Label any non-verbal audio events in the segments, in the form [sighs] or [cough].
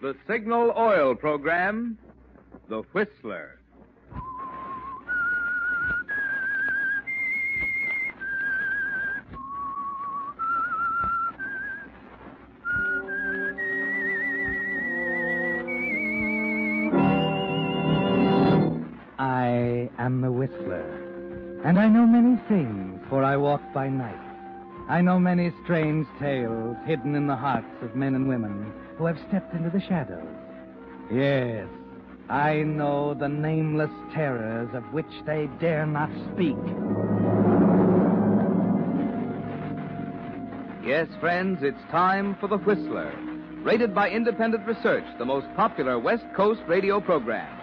the Signal Oil program, The Whistler. I am the Whistler, and I know many things, for I walk by night. I know many strange tales hidden in the hearts of men and women who have stepped into the shadows. Yes, I know the nameless terrors of which they dare not speak. Yes, friends, it's time for The Whistler, rated by independent research the most popular West Coast radio program.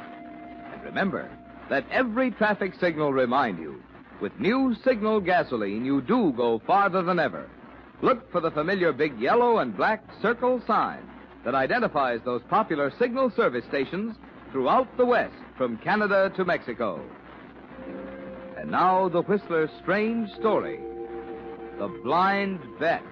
And remember, let every traffic signal remind you with new signal gasoline, you do go farther than ever. Look for the familiar big yellow and black circle sign that identifies those popular signal service stations throughout the West, from Canada to Mexico. And now, the Whistler's strange story The Blind Bet.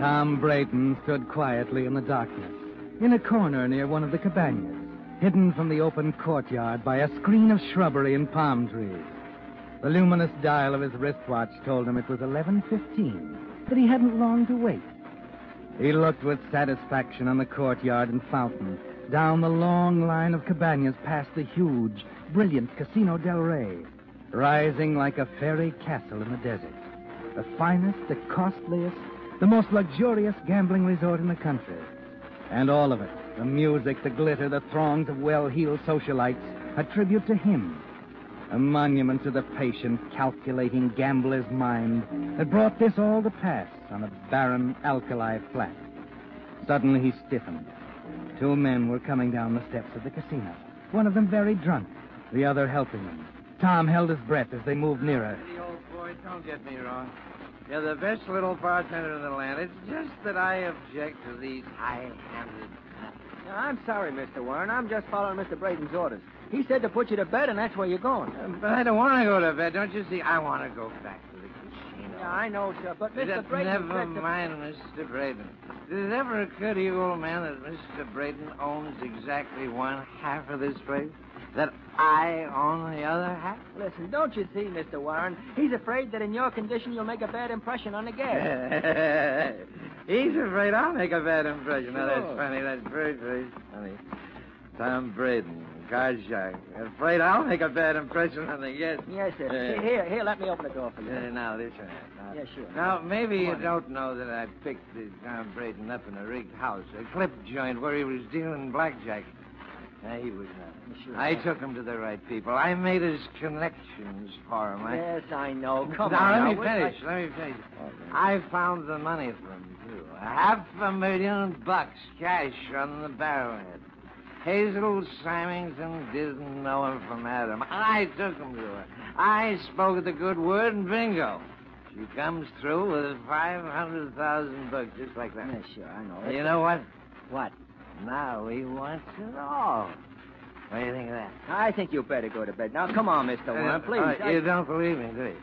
Tom Braden stood quietly in the darkness, in a corner near one of the cabanas, hidden from the open courtyard by a screen of shrubbery and palm trees. The luminous dial of his wristwatch told him it was 11.15, but he hadn't long to wait. He looked with satisfaction on the courtyard and fountain, down the long line of cabanas past the huge, brilliant Casino del Rey, rising like a fairy castle in the desert. The finest, the costliest, the most luxurious gambling resort in the country. And all of it, the music, the glitter, the throngs of well-heeled socialites, a tribute to him. A monument to the patient, calculating gambler's mind that brought this all to pass on a barren alkali flat. Suddenly he stiffened. Two men were coming down the steps of the casino, one of them very drunk, the other helping him. Tom held his breath as they moved nearer. Hey, old boy, don't get me wrong. You're the best little bartender in the land. It's just that I object to these high-handed. I'm sorry, Mr. Warren. I'm just following Mr. Braden's orders. He said to put you to bed, and that's where you're going. Uh, But I don't want to go to bed. Don't you see? I want to go back to the casino. Yeah, I know, sir, but Mr. That- Braden Never said to- mind, Mr. Braden. Did it ever occur to you, old man, that Mr. Braden owns exactly one half of this place? That I own the other half? Listen, don't you see, Mr. Warren? He's afraid that in your condition you'll make a bad impression on the [laughs] guests. He's afraid I'll make a bad impression. Now, that's funny. That's very, very funny. Tom Braden, shark. Afraid I'll make a bad impression on the guests. yes, sir. Uh, yeah. Here, here, let me open the door for you. Uh, now, this one. Now, Yeah, sure. Now, maybe you don't know that I picked the Tom Braden up in a rigged house, a clip joint where he was dealing blackjack. Now, he was not. Sure. I took him to the right people. I made his connections for him. I... Yes, I know. Come now, on. let now, me we'll- finish. Let me finish. Oh, I found the money for him, too. A half a million bucks cash on the barrelhead. Hazel Symington didn't know him from Adam. I took him to her. I spoke the good word, and bingo. She comes through with 500,000 bucks, just like that. Yes, sure, I know. You know what? What? Now he wants it all. What do you think of that? I think you better go to bed. Now, come on, Mr. Warren, Uh, please. uh, I- You don't believe me, do you?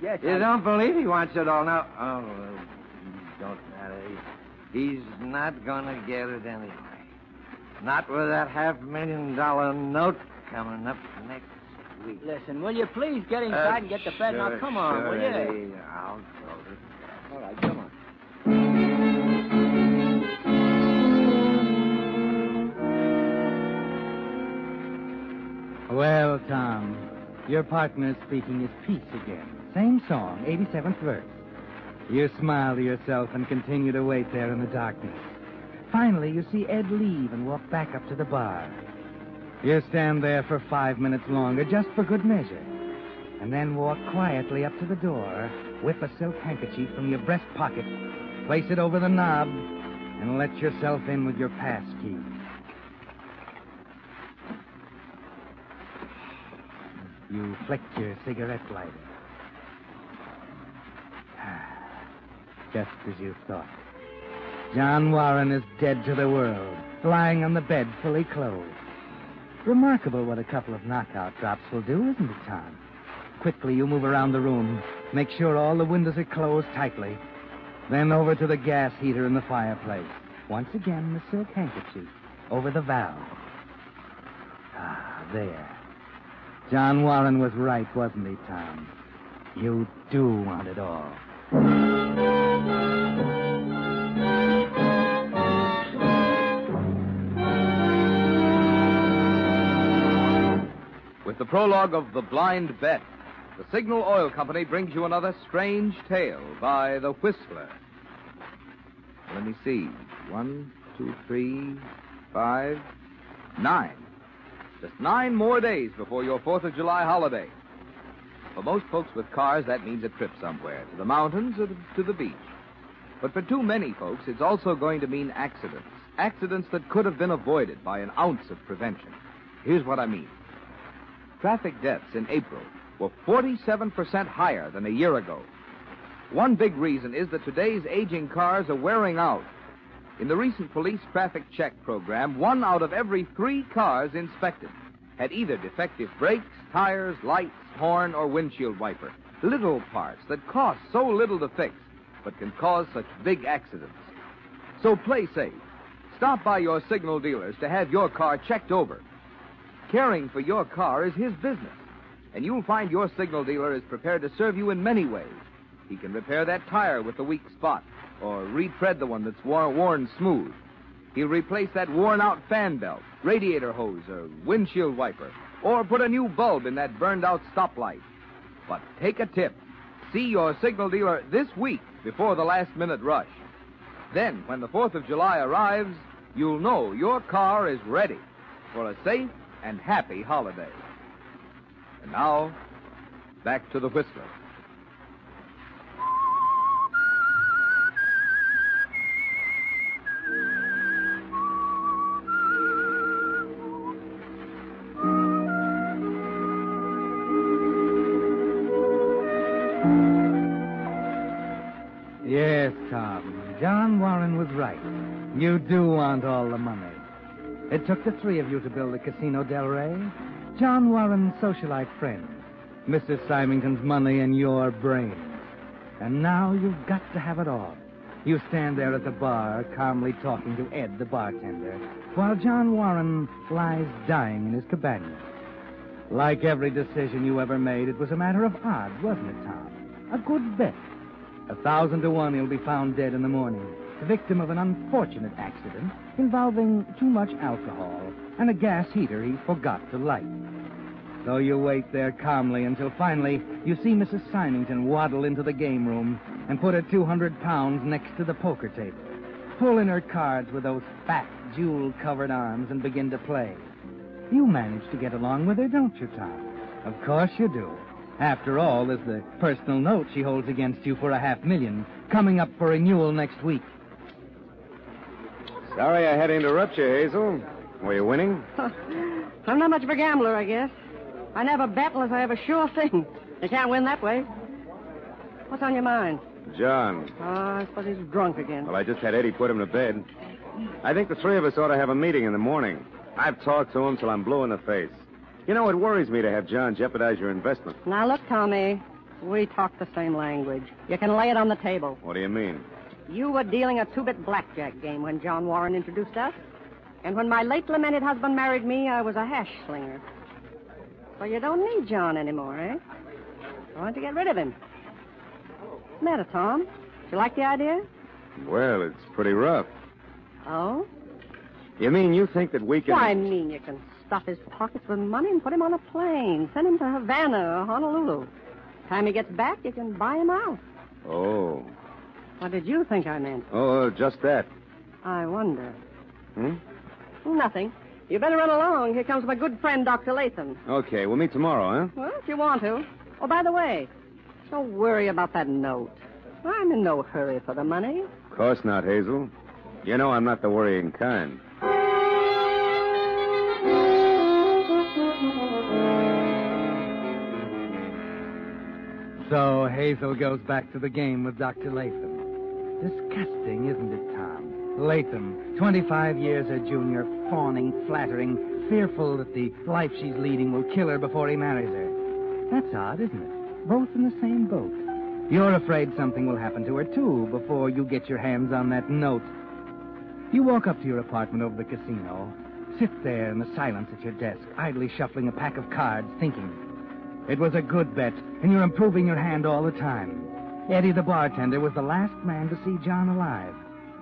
Yes, You I- don't believe he wants it all now? Oh, well, don't matter. He's not going to get it anyway. Not with that half million dollar note coming up next week. Listen, will you please get uh, inside and get to bed? now, sure, come on, sure, will you? Eddie. I'll go to. All right, come on. Well, Tom, your partner speaking his piece again. Same song, 87th verse. You smile to yourself and continue to wait there in the darkness. Finally, you see Ed leave and walk back up to the bar. You stand there for five minutes longer, just for good measure, and then walk quietly up to the door, whip a silk handkerchief from your breast pocket, place it over the knob, and let yourself in with your pass key. You flick your cigarette lighter. [sighs] Just as you thought. John Warren is dead to the world, lying on the bed fully clothed. Remarkable what a couple of knockout drops will do, isn't it, Tom? Quickly, you move around the room. Make sure all the windows are closed tightly. Then over to the gas heater in the fireplace. Once again, the silk handkerchief over the valve. Ah, there. John Warren was right, wasn't he, Tom? You do want it all. With the prologue of The Blind Bet, the Signal Oil Company brings you another strange tale by The Whistler. Let me see. One, two, three, five, nine. Just nine more days before your Fourth of July holiday. For most folks with cars, that means a trip somewhere, to the mountains or to the beach. But for too many folks, it's also going to mean accidents. Accidents that could have been avoided by an ounce of prevention. Here's what I mean. Traffic deaths in April were 47% higher than a year ago. One big reason is that today's aging cars are wearing out. In the recent police traffic check program, one out of every three cars inspected had either defective brakes, tires, lights, horn, or windshield wiper. Little parts that cost so little to fix, but can cause such big accidents. So play safe. Stop by your signal dealers to have your car checked over. Caring for your car is his business, and you'll find your signal dealer is prepared to serve you in many ways. He can repair that tire with the weak spot, or retread the one that's worn, smooth. He'll replace that worn out fan belt, radiator hose, or windshield wiper, or put a new bulb in that burned out stoplight. But take a tip. See your signal dealer this week before the last minute rush. Then, when the 4th of July arrives, you'll know your car is ready for a safe and happy holiday. And now, back to the Whistler. Yes, Tom. John Warren was right. You do want all the money. It took the three of you to build the Casino Del Rey. John Warren's socialite friends, Mrs. Symington's money, and your brains. And now you've got to have it all. You stand there at the bar, calmly talking to Ed, the bartender, while John Warren lies dying in his cabana. Like every decision you ever made, it was a matter of odds, wasn't it, Tom? A good bet. A thousand to one he'll be found dead in the morning, victim of an unfortunate accident involving too much alcohol and a gas heater he forgot to light. So you wait there calmly until finally you see Mrs. Symington waddle into the game room and put her 200 pounds next to the poker table, pull in her cards with those fat, jewel-covered arms and begin to play. You manage to get along with her, don't you, Tom? Of course you do. After all, there's the personal note she holds against you for a half million, coming up for renewal next week. Sorry I had to interrupt you, Hazel. Were you winning? [laughs] I'm not much of a gambler, I guess. I never bet unless I have a sure thing. You can't win that way. What's on your mind? John. Oh, I suppose he's drunk again. Well, I just had Eddie put him to bed. I think the three of us ought to have a meeting in the morning. I've talked to him till I'm blue in the face. You know, it worries me to have John jeopardize your investment. Now, look, Tommy. We talk the same language. You can lay it on the table. What do you mean? You were dealing a two-bit blackjack game when John Warren introduced us. And when my late lamented husband married me, I was a hash slinger. Well, you don't need John anymore, eh? Why don't you get rid of him? What's the matter, Tom? Do you like the idea? Well, it's pretty rough. Oh? You mean you think that we can. I mean you can stuff his pockets with money and put him on a plane, send him to Havana or Honolulu. Time he gets back, you can buy him out. Oh. What did you think I meant? Oh, just that. I wonder. Hmm? Nothing. You better run along. Here comes my good friend, Dr. Latham. Okay, we'll meet tomorrow, huh? Well, if you want to. Oh, by the way, don't worry about that note. I'm in no hurry for the money. Of course not, Hazel. You know I'm not the worrying kind. So Hazel goes back to the game with Dr. Latham. Disgusting, isn't it, Tom? Latham, 25 years her junior, fawning, flattering, fearful that the life she's leading will kill her before he marries her. That's odd, isn't it? Both in the same boat. You're afraid something will happen to her, too, before you get your hands on that note. You walk up to your apartment over the casino, sit there in the silence at your desk, idly shuffling a pack of cards, thinking. It was a good bet, and you're improving your hand all the time. Eddie, the bartender, was the last man to see John alive.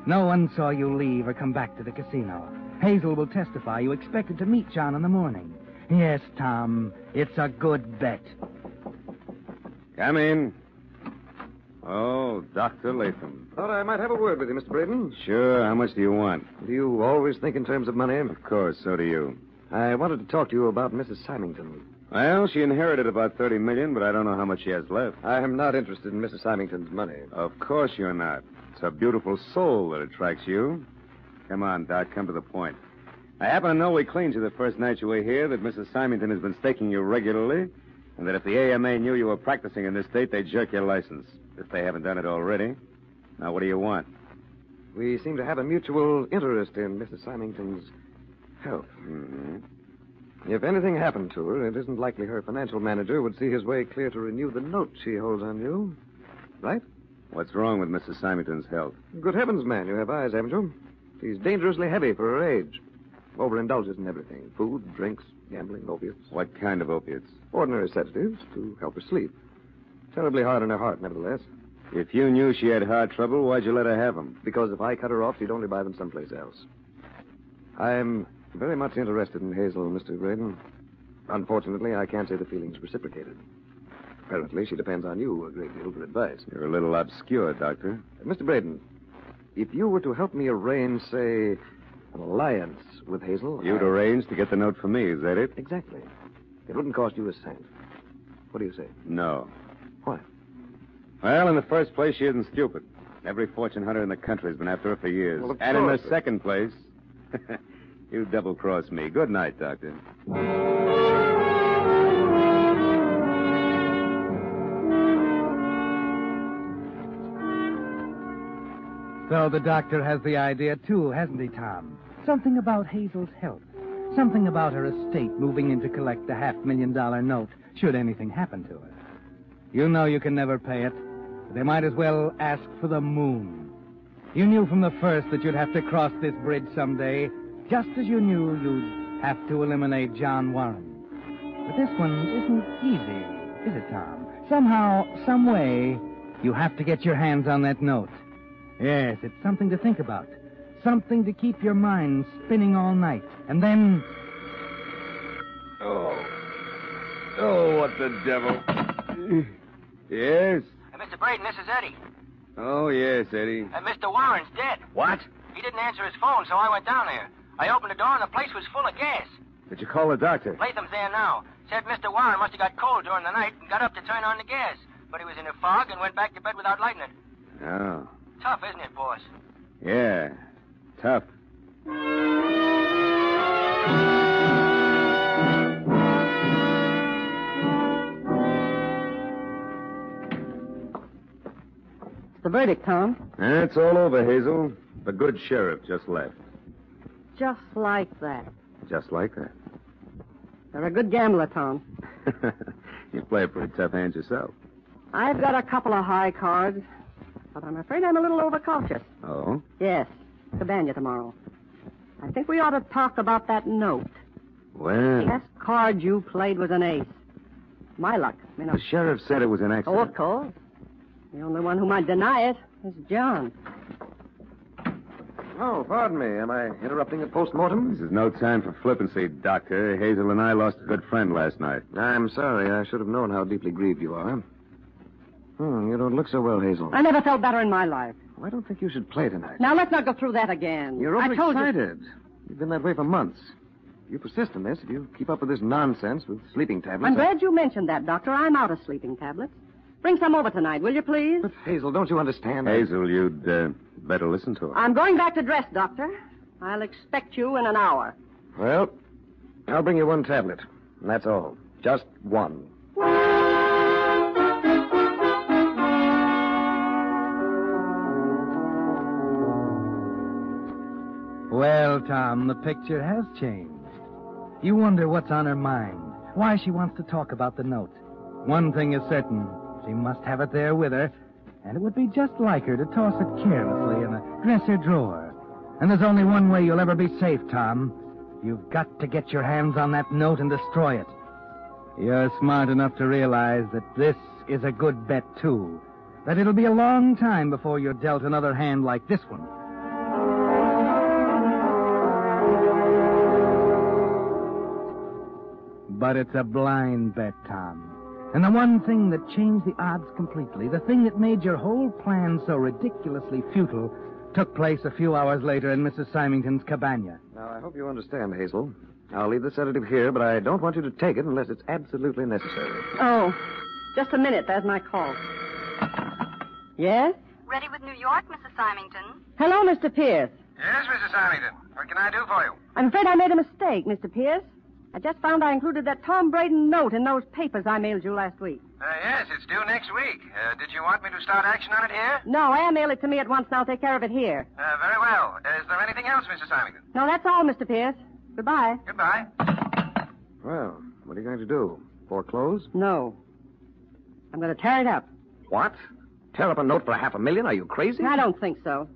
No one saw you leave or come back to the casino. Hazel will testify you expected to meet John in the morning. Yes, Tom, it's a good bet. Come in. Oh, Dr. Latham. Thought I might have a word with you, Mr. Braden. Sure, how much do you want? Do you always think in terms of money? Of course, so do you. I wanted to talk to you about Mrs. Symington. Well, she inherited about 30 million, but I don't know how much she has left. I am not interested in Mrs. Symington's money. Of course you're not. It's her beautiful soul that attracts you. Come on, Doc, come to the point. I happen to know we cleaned you the first night you were here, that Mrs. Symington has been staking you regularly, and that if the AMA knew you were practicing in this state, they'd jerk your license, if they haven't done it already. Now, what do you want? We seem to have a mutual interest in Mrs. Symington's health. Mm-hmm. If anything happened to her, it isn't likely her financial manager would see his way clear to renew the note she holds on you. Right? What's wrong with Mrs. Symington's health? Good heavens, man, you have eyes, haven't you? She's dangerously heavy for her age. Overindulges in everything food, drinks, gambling, opiates. What kind of opiates? Ordinary sedatives to help her sleep. Terribly hard on her heart, nevertheless. If you knew she had heart trouble, why'd you let her have them? Because if I cut her off, she'd only buy them someplace else. I'm very much interested in Hazel, Mr. Braden. Unfortunately, I can't say the feeling's reciprocated. Apparently, she depends on you a great deal for advice. You're a little obscure, Doctor. Uh, Mr. Braden, if you were to help me arrange, say, an alliance with Hazel. You'd I- arrange to get the note for me, is that it? Exactly. It wouldn't cost you a cent. What do you say? No. Why? Well, in the first place, she isn't stupid. Every fortune hunter in the country's been after her for years. Well, and in the second place, [laughs] you double crossed me. Good night, Doctor. So the doctor has the idea, too, hasn't he, Tom? Something about Hazel's health. Something about her estate moving in to collect the half million dollar note, should anything happen to her. You know you can never pay it. They might as well ask for the moon. You knew from the first that you'd have to cross this bridge someday, just as you knew you'd have to eliminate John Warren. But this one isn't easy, is it, Tom? Somehow, some way, you have to get your hands on that note. Yes, it's something to think about. Something to keep your mind spinning all night. And then. Oh. Oh, what the devil. yes? Uh, Mr. Braden, this is Eddie. Oh, yes, Eddie. Uh, Mr. Warren's dead. What? He didn't answer his phone, so I went down there. I opened the door, and the place was full of gas. Did you call the doctor? Latham's there now. Said Mr. Warren must have got cold during the night and got up to turn on the gas. But he was in a fog and went back to bed without lighting it. Oh. Tough, isn't it, boss? Yeah. Tough. The verdict, Tom. That's all over, Hazel. The good sheriff just left. Just like that. Just like that. You're a good gambler, Tom. [laughs] you play pretty tough hand yourself. I've got a couple of high cards, but I'm afraid I'm a little overcautious. Oh? Yes, Cabana tomorrow. I think we ought to talk about that note. Well, The best card you played was an ace. My luck. You know. the sheriff said it was an Oh, accident. of course. The only one who might deny it is John. Oh, pardon me. Am I interrupting a post-mortem? This is no time for flippancy, Doctor. Hazel and I lost a good friend last night. I'm sorry. I should have known how deeply grieved you are. Hmm, you don't look so well, Hazel. I never felt better in my life. I don't think you should play tonight. Now let's not go through that again. You're I told you. overexcited. You've been that way for months. You persist in this. If you keep up with this nonsense with sleeping tablets. I'm I- glad you mentioned that, Doctor. I'm out of sleeping tablets. Bring some over tonight, will you, please? But, Hazel, don't you understand? Hazel, you'd uh, better listen to her. I'm going back to dress, Doctor. I'll expect you in an hour. Well, I'll bring you one tablet. And that's all. Just one. Well, Tom, the picture has changed. You wonder what's on her mind, why she wants to talk about the note. One thing is certain She must have it there with her, and it would be just like her to toss it carelessly in a dresser drawer. And there's only one way you'll ever be safe, Tom. You've got to get your hands on that note and destroy it. You're smart enough to realize that this is a good bet, too. That it'll be a long time before you're dealt another hand like this one. But it's a blind bet, Tom. And the one thing that changed the odds completely, the thing that made your whole plan so ridiculously futile, took place a few hours later in Mrs. Symington's cabana. Now, I hope you understand, Hazel. I'll leave the sedative here, but I don't want you to take it unless it's absolutely necessary. Oh, just a minute. There's my call. Yes? Ready with New York, Mrs. Symington? Hello, Mr. Pierce. Yes, Mrs. Symington. What can I do for you? I'm afraid I made a mistake, Mr. Pierce. I just found I included that Tom Braden note in those papers I mailed you last week. Uh, yes, it's due next week. Uh, did you want me to start action on it here? No, air mail it to me at once and I'll take care of it here. Uh, very well. Is there anything else, Mrs. Symington? No, that's all, Mr. Pierce. Goodbye. Goodbye. Well, what are you going to do? Foreclose? No. I'm going to tear it up. What? Tear up a note for a half a million? Are you crazy? I don't think so.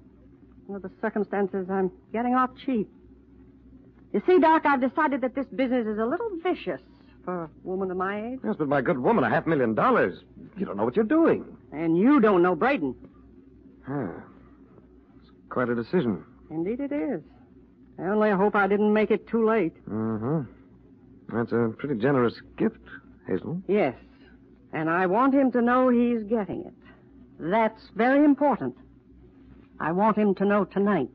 Under the circumstances, I'm getting off cheap. You see, Doc, I've decided that this business is a little vicious for a woman of my age. Yes, but my good woman, a half million dollars. You don't know what you're doing. And you don't know Braden. Huh. It's quite a decision. Indeed it is. I only hope I didn't make it too late. Mm-hmm. That's a pretty generous gift, Hazel. Yes. And I want him to know he's getting it. That's very important. I want him to know tonight.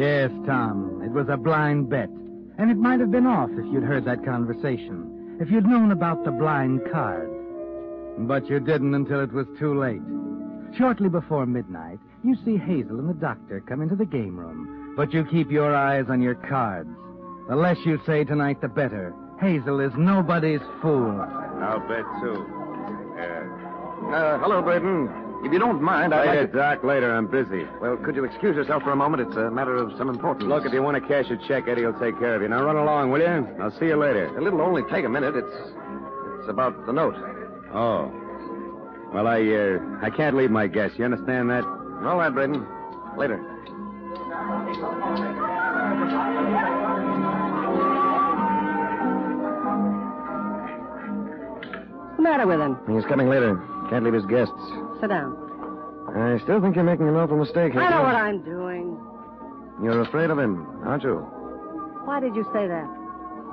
Yes, Tom. It was a blind bet. And it might have been off if you'd heard that conversation. If you'd known about the blind card. But you didn't until it was too late. Shortly before midnight, you see Hazel and the doctor come into the game room. But you keep your eyes on your cards. The less you say tonight, the better. Hazel is nobody's fool. I'll bet, too. Yeah. Uh, hello, Braden. If you don't mind, I'd Later, like to... Doc, later. I'm busy. Well, could you excuse yourself for a moment? It's a matter of some importance. Look, if you want to cash a check, Eddie will take care of you. Now run along, will you? I'll see you later. It'll only take a minute. It's it's about the note. Oh. Well, I, uh, I can't leave my guess. You understand that? All right, Braden. Later. What's the matter with him? He's coming later. Can't leave his guests. Sit down. I still think you're making an awful mistake, here. I know what I'm doing. You're afraid of him, aren't you? Why did you say that?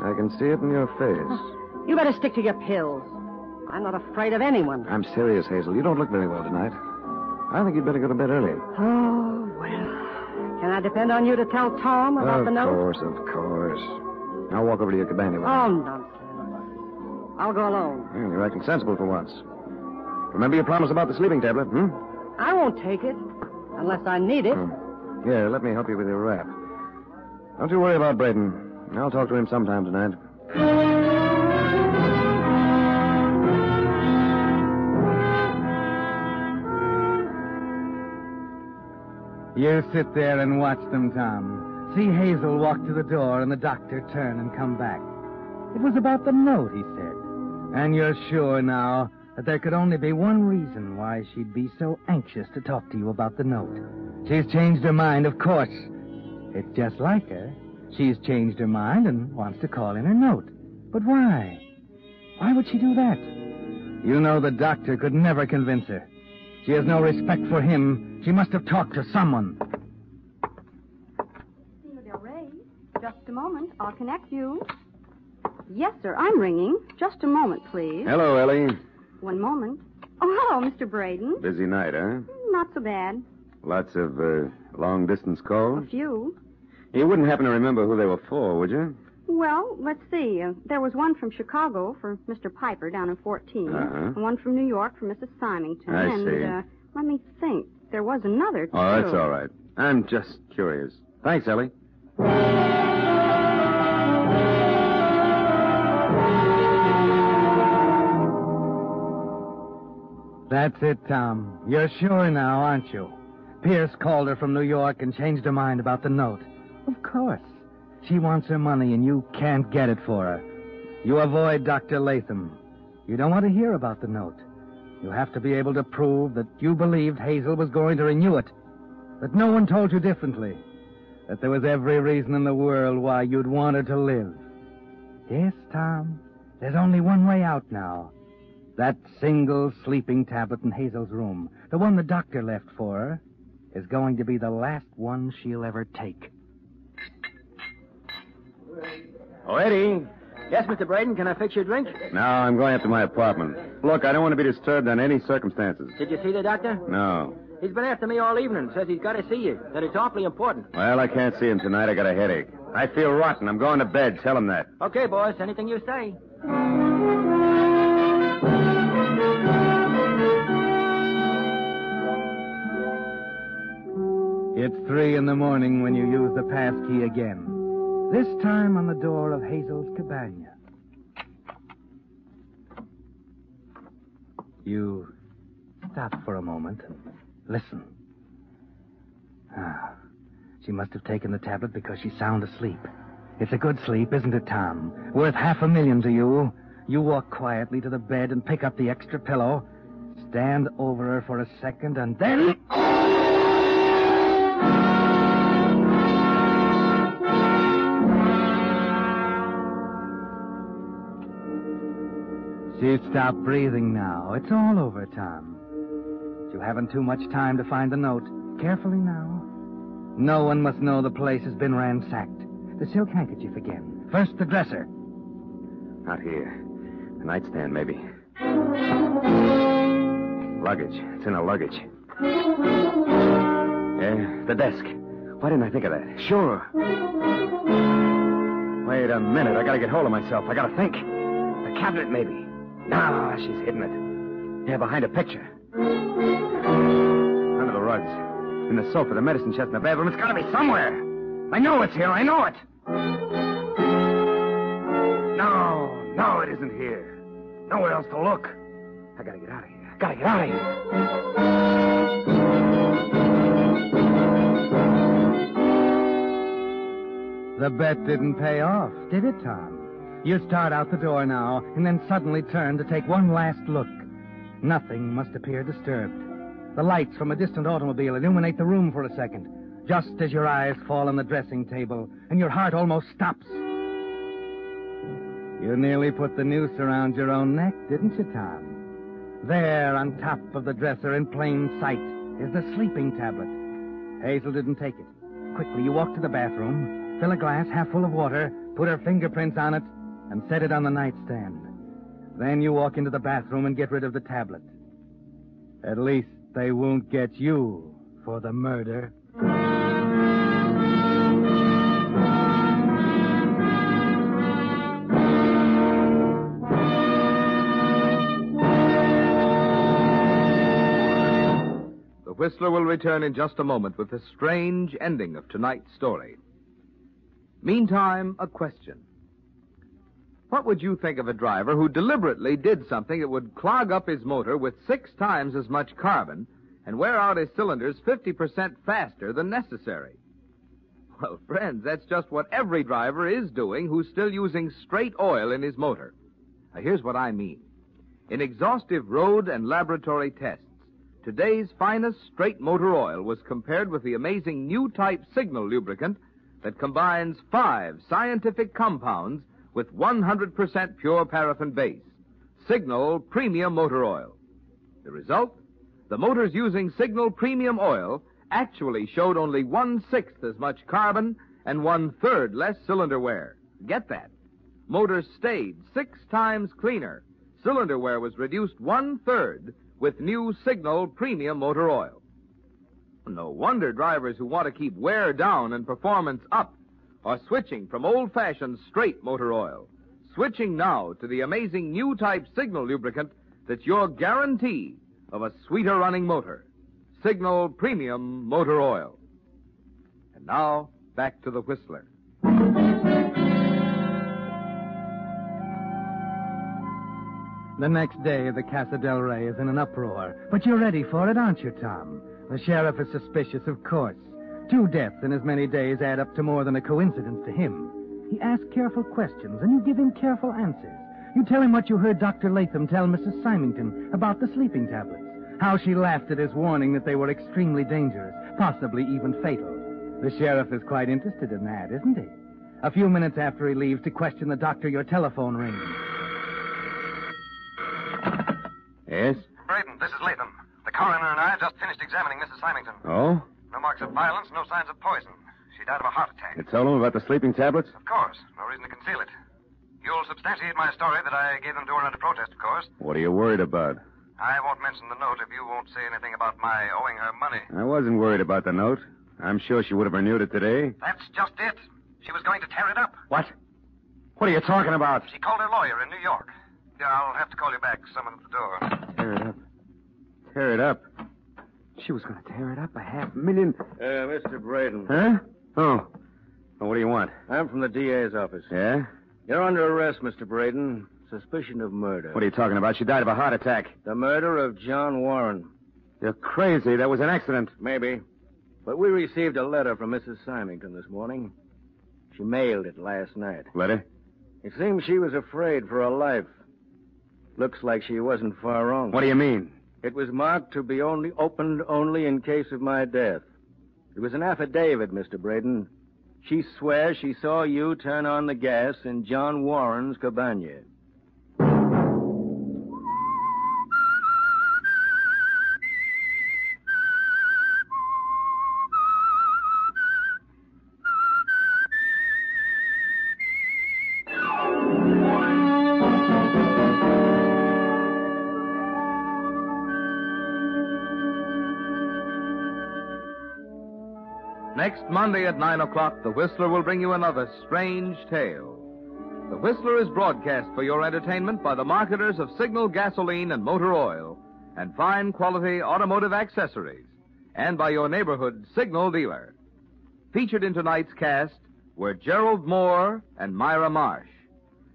I can see it in your face. Ah, you better stick to your pills. I'm not afraid of anyone. I'm serious, Hazel. You don't look very well tonight. I think you'd better go to bed early. Oh, well. Can I depend on you to tell Tom about of the note? Of course, of course. I'll walk over to your cabana. Oh, nonsense. I'll go alone. Well, you're acting sensible for once. Remember your promise about the sleeping tablet, hmm? I won't take it unless I need it. Hmm. Here, let me help you with your wrap. Don't you worry about Braden. I'll talk to him sometime tonight. You sit there and watch them, Tom. See Hazel walk to the door and the doctor turn and come back. It was about the note, he said. And you're sure now that there could only be one reason why she'd be so anxious to talk to you about the note. She's changed her mind, of course. It's just like her. She's changed her mind and wants to call in her note. But why? Why would she do that? You know the doctor could never convince her. She has no respect for him. She must have talked to someone. Del Rey. Just a moment. I'll connect you. Yes, sir. I'm ringing. Just a moment, please. Hello, Ellie. One moment. Oh, hello, Mr. Braden. Busy night, huh? Not so bad. Lots of uh, long distance calls. A few. You wouldn't happen to remember who they were for, would you? Well, let's see. Uh, there was one from Chicago for Mr. Piper down in 14. Uh-huh. and One from New York for Mrs. Symington. I and, see. Uh, let me think. There was another, too. Oh, that's all right. I'm just curious. Thanks, Ellie. That's it, Tom. You're sure now, aren't you? Pierce called her from New York and changed her mind about the note. Of course. She wants her money, and you can't get it for her. You avoid Dr. Latham. You don't want to hear about the note. You have to be able to prove that you believed Hazel was going to renew it, that no one told you differently, that there was every reason in the world why you'd want her to live. Yes, Tom, there's only one way out now. That single sleeping tablet in Hazel's room, the one the doctor left for her, is going to be the last one she'll ever take. Oh, Eddie. Yes, Mr. Braden, can I fix your drink? No, I'm going up to my apartment. Look, I don't want to be disturbed under any circumstances. Did you see the doctor? No. He's been after me all evening. Says he's got to see you. That it's awfully important. Well, I can't see him tonight. I got a headache. I feel rotten. I'm going to bed. Tell him that. Okay, boys. Anything you say. It's three in the morning when you use the pass key again. This time on the door of Hazel's cabana. You stop for a moment and listen. Ah, she must have taken the tablet because she's sound asleep. It's a good sleep, isn't it, Tom? Worth half a million to you. You walk quietly to the bed and pick up the extra pillow. Stand over her for a second and then. She's stopped breathing now. It's all over, Tom. You haven't too much time to find the note. Carefully now. No one must know the place has been ransacked. The silk handkerchief again. First the dresser. Not here. A nightstand, maybe. Luggage. It's in a luggage. Yeah, the desk. Why didn't I think of that? Sure. Wait a minute. I gotta get hold of myself. I gotta think. The cabinet, maybe. No, she's hidden it. Yeah, behind a picture. Under the rugs. In the sofa, the medicine chest in the bedroom. It's gotta be somewhere. I know it's here. I know it. No, no, it isn't here. Nowhere else to look. I gotta get out of here. I gotta get out of here. The bet didn't pay off, did it, Tom? You start out the door now, and then suddenly turn to take one last look. Nothing must appear disturbed. The lights from a distant automobile illuminate the room for a second, just as your eyes fall on the dressing table, and your heart almost stops. You nearly put the noose around your own neck, didn't you, Tom? There, on top of the dresser in plain sight, is the sleeping tablet. Hazel didn't take it. Quickly, you walk to the bathroom, fill a glass half full of water, put her fingerprints on it, and set it on the nightstand. Then you walk into the bathroom and get rid of the tablet. At least they won't get you for the murder. The Whistler will return in just a moment with the strange ending of tonight's story. Meantime, a question. What would you think of a driver who deliberately did something that would clog up his motor with six times as much carbon and wear out his cylinders 50% faster than necessary? Well, [laughs] friends, that's just what every driver is doing who's still using straight oil in his motor. Now, here's what I mean. In exhaustive road and laboratory tests, today's finest straight motor oil was compared with the amazing new type signal lubricant that combines five scientific compounds with 100% pure paraffin base. Signal Premium Motor Oil. The result? The motors using Signal Premium Oil actually showed only one sixth as much carbon and one third less cylinder wear. Get that? Motors stayed six times cleaner. Cylinder wear was reduced one third with new Signal Premium Motor Oil. No wonder drivers who want to keep wear down and performance up are switching from old fashioned straight motor oil. Switching now to the amazing new type signal lubricant that's your guarantee of a sweeter running motor. Signal Premium Motor Oil. And now, back to the Whistler. The next day, the Casa del Rey is in an uproar. But you're ready for it, aren't you, Tom? The sheriff is suspicious, of course. Two deaths in as many days add up to more than a coincidence to him. He asks careful questions, and you give him careful answers. You tell him what you heard Dr. Latham tell Mrs. Symington about the sleeping tablets, how she laughed at his warning that they were extremely dangerous, possibly even fatal. The sheriff is quite interested in that, isn't he? A few minutes after he leaves to question the doctor, your telephone rings. Yes? Braden, this is Latham. The coroner and I have just finished examining Mrs. Symington. Oh? No marks of violence, no signs of poison. She died of a heart attack. You told him about the sleeping tablets? Of course. No reason to conceal it. You'll substantiate my story that I gave them to her under protest, of course. What are you worried about? I won't mention the note if you won't say anything about my owing her money. I wasn't worried about the note. I'm sure she would have renewed it today. That's just it. She was going to tear it up. What? What are you talking about? She called her lawyer in New York. Yeah, I'll have to call you back. Someone at the door. Tear it up. Tear it up. She was going to tear it up a half million. Uh, Mr. Braden. Huh? Oh. Well, what do you want? I'm from the DA's office. Yeah? You're under arrest, Mr. Braden. Suspicion of murder. What are you talking about? She died of a heart attack. The murder of John Warren. You're crazy. That was an accident. Maybe. But we received a letter from Mrs. Symington this morning. She mailed it last night. Letter? It seems she was afraid for her life. Looks like she wasn't far wrong. What do you mean? It was marked to be only opened only in case of my death. It was an affidavit, Mr. Braden. She swears she saw you turn on the gas in John Warren's cabana. Next Monday at 9 o'clock, The Whistler will bring you another strange tale. The Whistler is broadcast for your entertainment by the marketers of Signal gasoline and motor oil and fine quality automotive accessories, and by your neighborhood Signal dealer. Featured in tonight's cast were Gerald Mohr and Myra Marsh.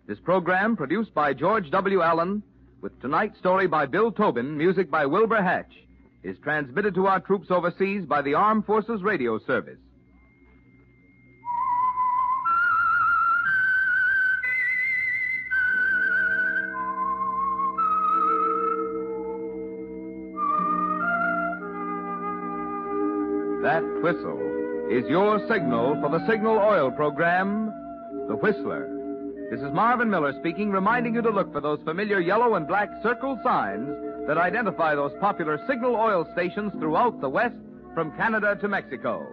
This program, produced by George W. Allen, with tonight's story by Bill Tobin, music by Wilbur Hatch, is transmitted to our troops overseas by the Armed Forces Radio Service. That whistle is your signal for the Signal Oil program, The Whistler. This is Marvin Miller speaking, reminding you to look for those familiar yellow and black circle signs that identify those popular signal oil stations throughout the West from Canada to Mexico.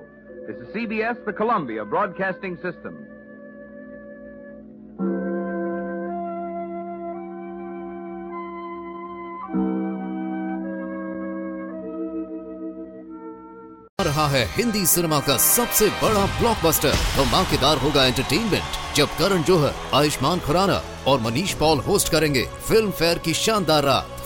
This is CBS, the Columbia Broadcasting System. आ रहा है Hindi cinema का सबसे बड़ा blockbuster धमाकेदार होगा entertainment जब करण जौहर आयुष्मान खुराना और Manish Paul host करेंगे फिल्म फेयर की शानदार रात